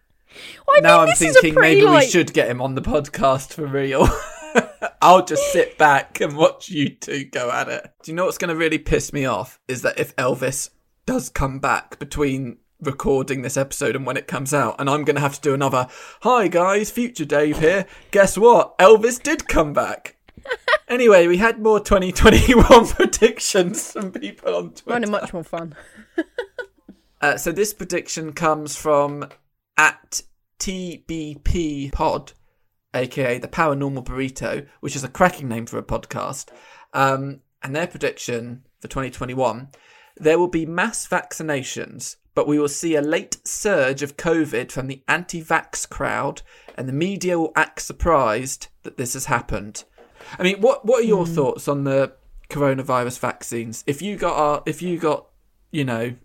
[SPEAKER 2] Well,
[SPEAKER 1] now
[SPEAKER 2] mean,
[SPEAKER 1] I'm
[SPEAKER 2] this is a
[SPEAKER 1] thinking
[SPEAKER 2] pretty,
[SPEAKER 1] maybe
[SPEAKER 2] like-
[SPEAKER 1] we should get him on the podcast for real. I'll just sit back and watch you two go at it. Do you know what's going to really piss me off? Is that if Elvis does come back between recording this episode and when it comes out, and I'm going to have to do another, hi guys, future Dave here. Guess what? Elvis did come back. anyway, we had more 2021 predictions from people on Twitter.
[SPEAKER 2] Are much more fun.
[SPEAKER 1] Uh, so this prediction comes from at TBP Pod, aka the Paranormal Burrito, which is a cracking name for a podcast. Um, and their prediction for 2021: there will be mass vaccinations, but we will see a late surge of COVID from the anti-vax crowd, and the media will act surprised that this has happened. I mean, what what are your thoughts on the coronavirus vaccines? If you got our, if you got, you know,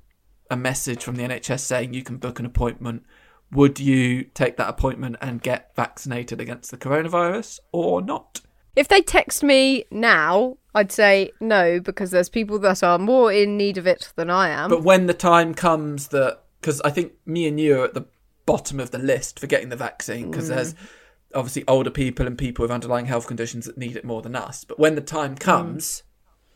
[SPEAKER 1] a message from the NHS saying you can book an appointment, would you take that appointment and get vaccinated against the coronavirus or not?
[SPEAKER 2] If they text me now, I'd say no because there's people that are more in need of it than I am.
[SPEAKER 1] But when the time comes that, because I think me and you are at the bottom of the list for getting the vaccine, because mm. there's obviously older people and people with underlying health conditions that need it more than us. But when the time comes,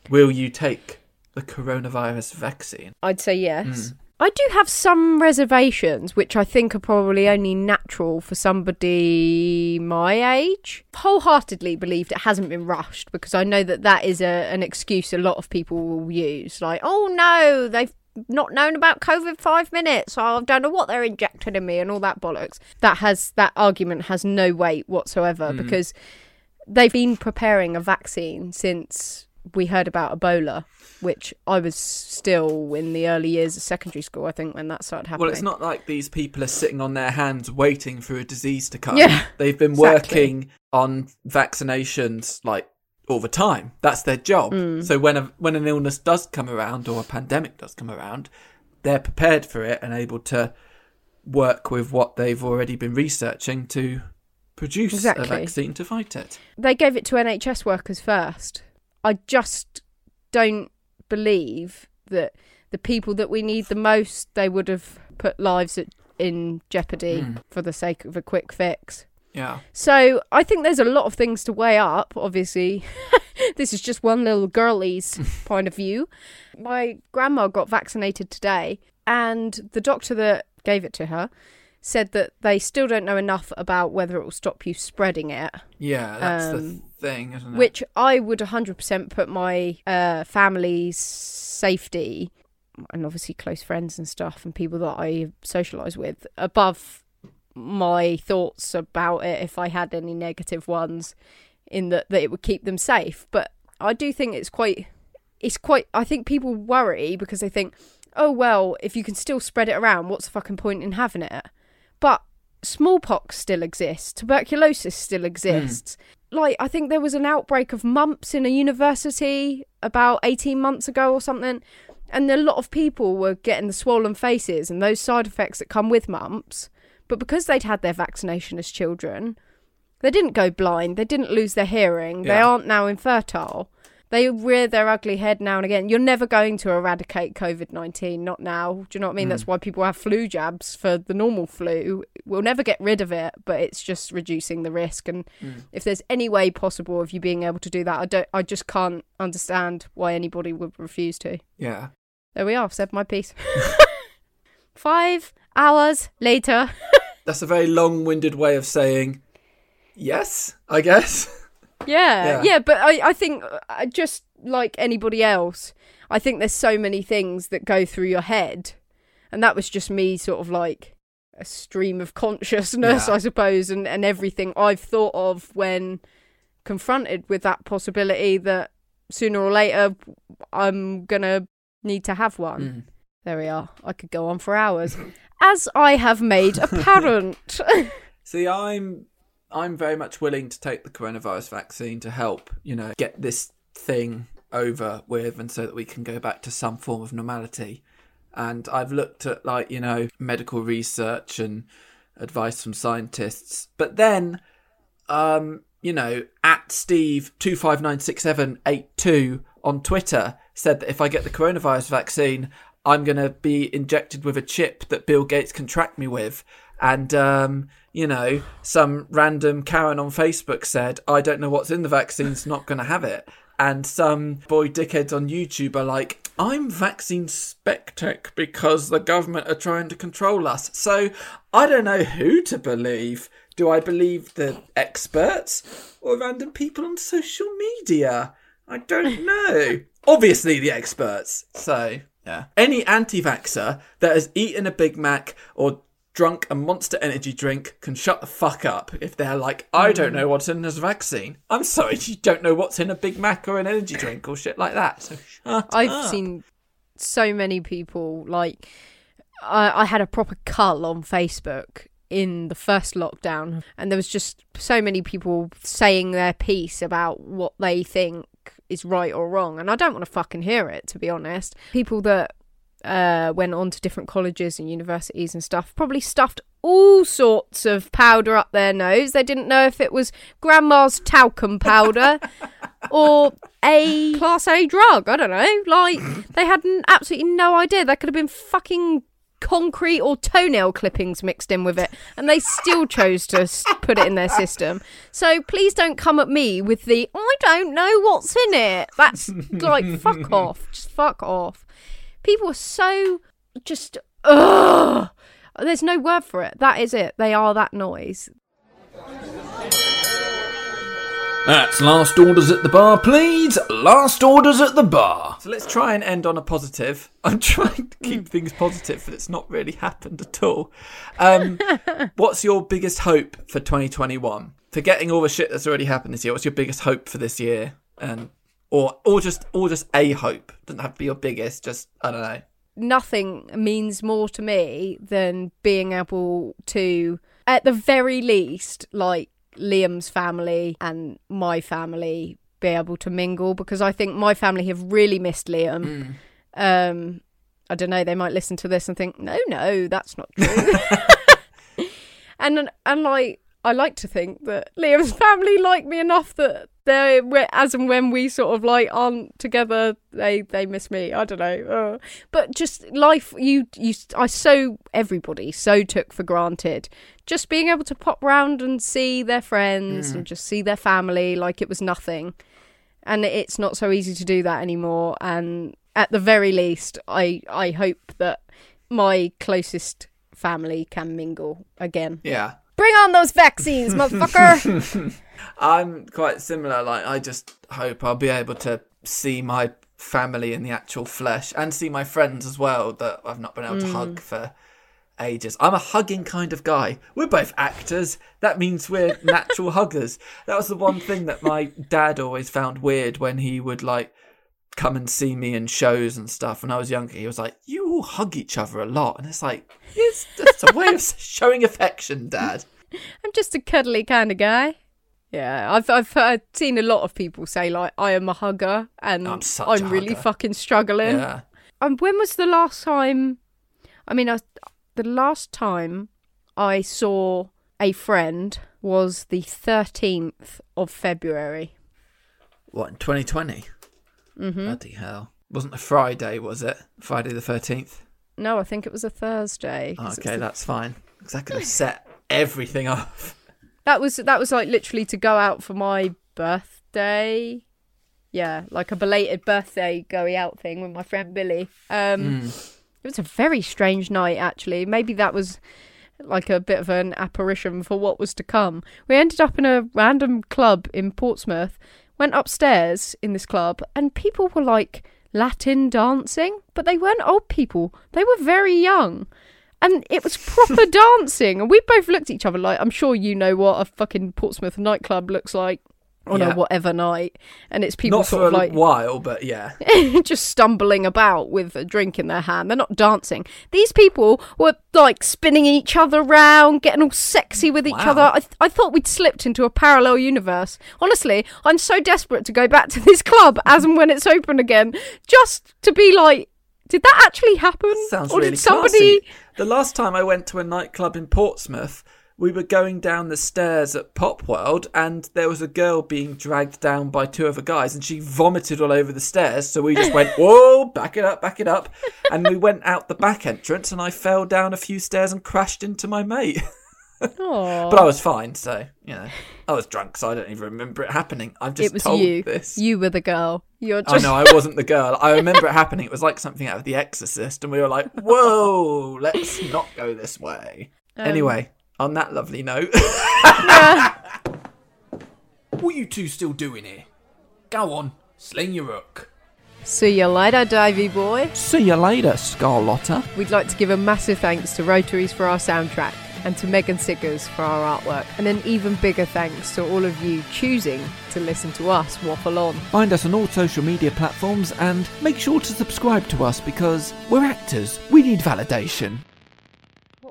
[SPEAKER 1] mm. will you take the coronavirus vaccine?
[SPEAKER 2] I'd say yes. Mm. I do have some reservations, which I think are probably only natural for somebody my age. Wholeheartedly believed it hasn't been rushed because I know that that is a, an excuse a lot of people will use. Like, oh no, they've not known about COVID five minutes. I don't know what they're injecting in me and all that bollocks. That has that argument has no weight whatsoever hmm. because they've been preparing a vaccine since we heard about Ebola, which I was still in the early years of secondary school, I think, when that started happening.
[SPEAKER 1] Well, it's not like these people are sitting on their hands waiting for a disease to come.
[SPEAKER 2] Yeah,
[SPEAKER 1] They've been
[SPEAKER 2] exactly.
[SPEAKER 1] working on vaccinations like all the time. That's their job.
[SPEAKER 2] Mm.
[SPEAKER 1] So when a, when an illness does come around or a pandemic does come around, they're prepared for it and able to work with what they've already been researching to produce
[SPEAKER 2] Exactly.
[SPEAKER 1] a vaccine to fight it.
[SPEAKER 2] They gave it to NHS workers first. I just don't believe that the people that we need the most, they would have put lives at, in jeopardy
[SPEAKER 1] Mm.
[SPEAKER 2] for the sake of a quick fix.
[SPEAKER 1] Yeah.
[SPEAKER 2] So I think there's a lot of things to weigh up. Obviously, this is just one little girlie's point of view. My grandma got vaccinated today, and the doctor that gave it to her said that they still don't know enough about whether it will stop you spreading it.
[SPEAKER 1] Yeah, that's the
[SPEAKER 2] Um,
[SPEAKER 1] thing, isn't it?
[SPEAKER 2] Which I would 100% put my uh, family's safety and obviously close friends and stuff and people that I socialise with above my thoughts about it if I had any negative ones in that, that it would keep them safe. But I do think it's quite, it's quite, I think people worry because they think, oh, well, if you can still spread it around, what's the fucking point in having it? But smallpox still exists, tuberculosis still exists. Hmm. Like, I think there was an outbreak of mumps in a university about 18 months ago or something. And a lot of people were getting the swollen faces and those side effects that come with mumps. But because they'd had their vaccination as children, they didn't go blind, they didn't lose their hearing, they aren't now infertile. They rear their ugly head now and again. You're never going to eradicate COVID 19, not now. Do you know what I mean? Hmm. That's why people have flu jabs for the normal flu. We'll never get rid of it, but it's just reducing the risk. And hmm. if there's any way possible of you being able to do that, I don't. I just can't understand why anybody would refuse to.
[SPEAKER 1] yeah.
[SPEAKER 2] There we are. I've said my piece. Five hours later.
[SPEAKER 1] That's a very long-winded way of saying yes, I guess.
[SPEAKER 2] Yeah,
[SPEAKER 1] Yeah.
[SPEAKER 2] yeah, but I, I think uh, just like anybody else, I think there's so many things that go through your head, and that was just me, sort of like a stream of consciousness,
[SPEAKER 1] Yeah.
[SPEAKER 2] I suppose, and and everything I've thought of when confronted with that possibility that sooner or later I'm gonna need to have one.
[SPEAKER 1] Mm.
[SPEAKER 2] There we are. I could go on for hours, as I have made apparent.
[SPEAKER 1] See, I'm I'm very much willing to take the coronavirus vaccine to help, you know, get this thing over with and so that we can go back to some form of normality. And I've looked at like, you know, medical research and advice from scientists. But then um, you know, at Steve two five nine six seven eight two on Twitter said that if I get the coronavirus vaccine, I'm going to be injected with a chip that Bill Gates can track me with. And, um, you know, some random Karen on Facebook said, I don't know what's in the vaccine's not going to have it. And some boy dickheads on YouTube are like, I'm vaccine spectec because the government are trying to control us. So I don't know who to believe. Do I believe the experts or random people on social media? I don't know. Obviously, the experts. So, yeah. Any anti vaxxer that has eaten a Big Mac or drunk a monster energy drink can shut the fuck up if they're like, I don't hmm. know what's in this vaccine. I'm sorry, you don't know what's in a Big Mac or an energy drink or shit like that. So shut
[SPEAKER 2] I've
[SPEAKER 1] up.
[SPEAKER 2] seen so many people like I, I had a proper cull on Facebook in the first lockdown, and there was just so many people saying their piece about what they think is right or wrong, and I don't want to fucking hear it to be honest. People that uh, went on to different colleges and universities and stuff probably stuffed all sorts of powder up their nose. They didn't know if it was grandma's talcum powder or a class A drug. I don't know. Like they had absolutely no idea. There could have been fucking concrete or toenail clippings mixed in with it, and they still chose to put it in their system. So please don't come at me with the I don't know what's in it. That's like fuck off. Just fuck off. People are so just ugh. There's no word for it. That is it. They are that noise.
[SPEAKER 4] That's last orders at the bar, please. Last orders at the bar.
[SPEAKER 1] So let's try and end on a positive. I'm trying to keep things positive, but it's not really happened at all. Um, what's your biggest hope for 2021? Forgetting all the shit that's already happened this year, what's your biggest hope for this year? And or or just or just a hope. Doesn't have to be your biggest. Just I don't know.
[SPEAKER 2] nothing means more to me than being able to, at the very least, like Liam's family and my family be able to mingle because I think my family have really missed Liam. Um, I don't know, they might listen to this and think, no, no, that's not true. and and like I like to think that Liam's family like me enough that they as and when we sort of like aren't together, they they miss me. I don't know, uh, but just life. You you I so everybody so took for granted just being able to pop round and see their friends and just see their family like it was nothing. And it's not so easy to do that anymore. And at the very least, I I hope that my closest family can mingle again.
[SPEAKER 1] Yeah.
[SPEAKER 2] Bring on those vaccines, motherfucker!
[SPEAKER 1] I'm quite similar. Like, I just hope I'll be able to see my family in the actual flesh and see my friends as well that I've not been able to hug mm. for ages. I'm a hugging kind of guy. We're both actors. That means we're natural huggers. That was the one thing that my dad always found weird when he would like come and see me in shows and stuff when I was younger. He was like, "You all hug each other a lot," and it's like, it's just a way of showing affection, Dad.
[SPEAKER 2] I'm just a cuddly kind of guy. Yeah, I've I've heard, seen a lot of people say like I am a hugger and
[SPEAKER 1] I'm
[SPEAKER 2] I'm really
[SPEAKER 1] hugger.
[SPEAKER 2] fucking struggling.
[SPEAKER 1] Yeah.
[SPEAKER 2] Um, when was the last time? I mean, I, the last time I saw a friend was the thirteenth of February.
[SPEAKER 1] What in 2020?
[SPEAKER 2] Mm-hmm.
[SPEAKER 1] Bloody hell! Wasn't a Friday, was it? Friday the 13th.
[SPEAKER 2] No, I think it was a Thursday.
[SPEAKER 1] Okay,
[SPEAKER 2] the-
[SPEAKER 1] that's fine. Because I could have set everything off.
[SPEAKER 2] that was that was like literally to go out for my birthday. Yeah, like a belated birthday going out thing with my friend Billy. Um,
[SPEAKER 1] Mm.
[SPEAKER 2] It was a very strange night, actually. Maybe that was like a bit of an apparition for what was to come. We ended up in a random club in Portsmouth, went upstairs in this club, and people were like Latin dancing, but they weren't old people. They were very young. And it was proper dancing. And we both looked at each other like, I'm sure you know what a fucking Portsmouth nightclub looks like. On
[SPEAKER 1] Yeah.
[SPEAKER 2] a whatever night, and it's people
[SPEAKER 1] Not
[SPEAKER 2] sort
[SPEAKER 1] for
[SPEAKER 2] of
[SPEAKER 1] a
[SPEAKER 2] like
[SPEAKER 1] while, but yeah.
[SPEAKER 2] just stumbling about with a drink in their hand. They're not dancing. These people were like spinning each other around, getting all sexy with each
[SPEAKER 1] Wow.
[SPEAKER 2] other. I, th- I thought we'd slipped into a parallel universe. Honestly, I'm so desperate to go back to this club as and when it's open again, just to be like, did that actually happen?
[SPEAKER 1] Sounds
[SPEAKER 2] or
[SPEAKER 1] really
[SPEAKER 2] did somebody?
[SPEAKER 1] classy. The last time I went to a nightclub in Portsmouth, we were going down the stairs at Popworld, and there was a girl being dragged down by two other guys, and she vomited all over the stairs. So we just went, "Whoa, back it up, back it up," and we went out the back entrance, and I fell down a few stairs and crashed into my mate. But I was fine, so you know, I was drunk, so I don't even remember it happening. I've just
[SPEAKER 2] it was
[SPEAKER 1] told
[SPEAKER 2] you.
[SPEAKER 1] this.
[SPEAKER 2] You were the girl. You're
[SPEAKER 1] Oh no, I wasn't the girl. I remember it happening. It was like something out of The Exorcist, and we were like, "Whoa, let's not go this way."
[SPEAKER 2] Um,
[SPEAKER 1] anyway, on that lovely note,
[SPEAKER 4] What you two still doing here? Go on, sling your hook.
[SPEAKER 2] See you later, Davy boy.
[SPEAKER 1] see you later, Scarlotta.
[SPEAKER 2] We'd like to give a massive thanks to Rotaries for our soundtrack and to Megan Siggers for our artwork, and an even bigger thanks to all of you choosing to listen to us waffle on.
[SPEAKER 1] Find us on all social media platforms and make sure to subscribe to us because we're actors. We need validation.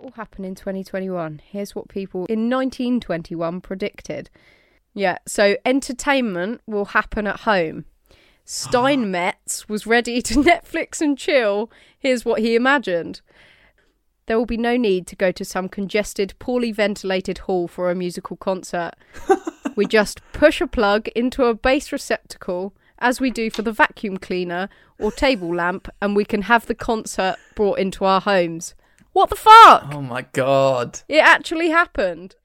[SPEAKER 2] What will happen in 2021? Here's what people in 1921 predicted. Yeah, so entertainment will happen at home. Steinmetz was ready to Netflix and chill. Here's what he imagined. There will be no need to go to some congested, poorly ventilated hall for a musical concert. we just push a plug into a base receptacle, as we do for the vacuum cleaner or table lamp, and we can have the concert brought into our homes. What the fuck?
[SPEAKER 1] Oh my god.
[SPEAKER 2] It actually happened.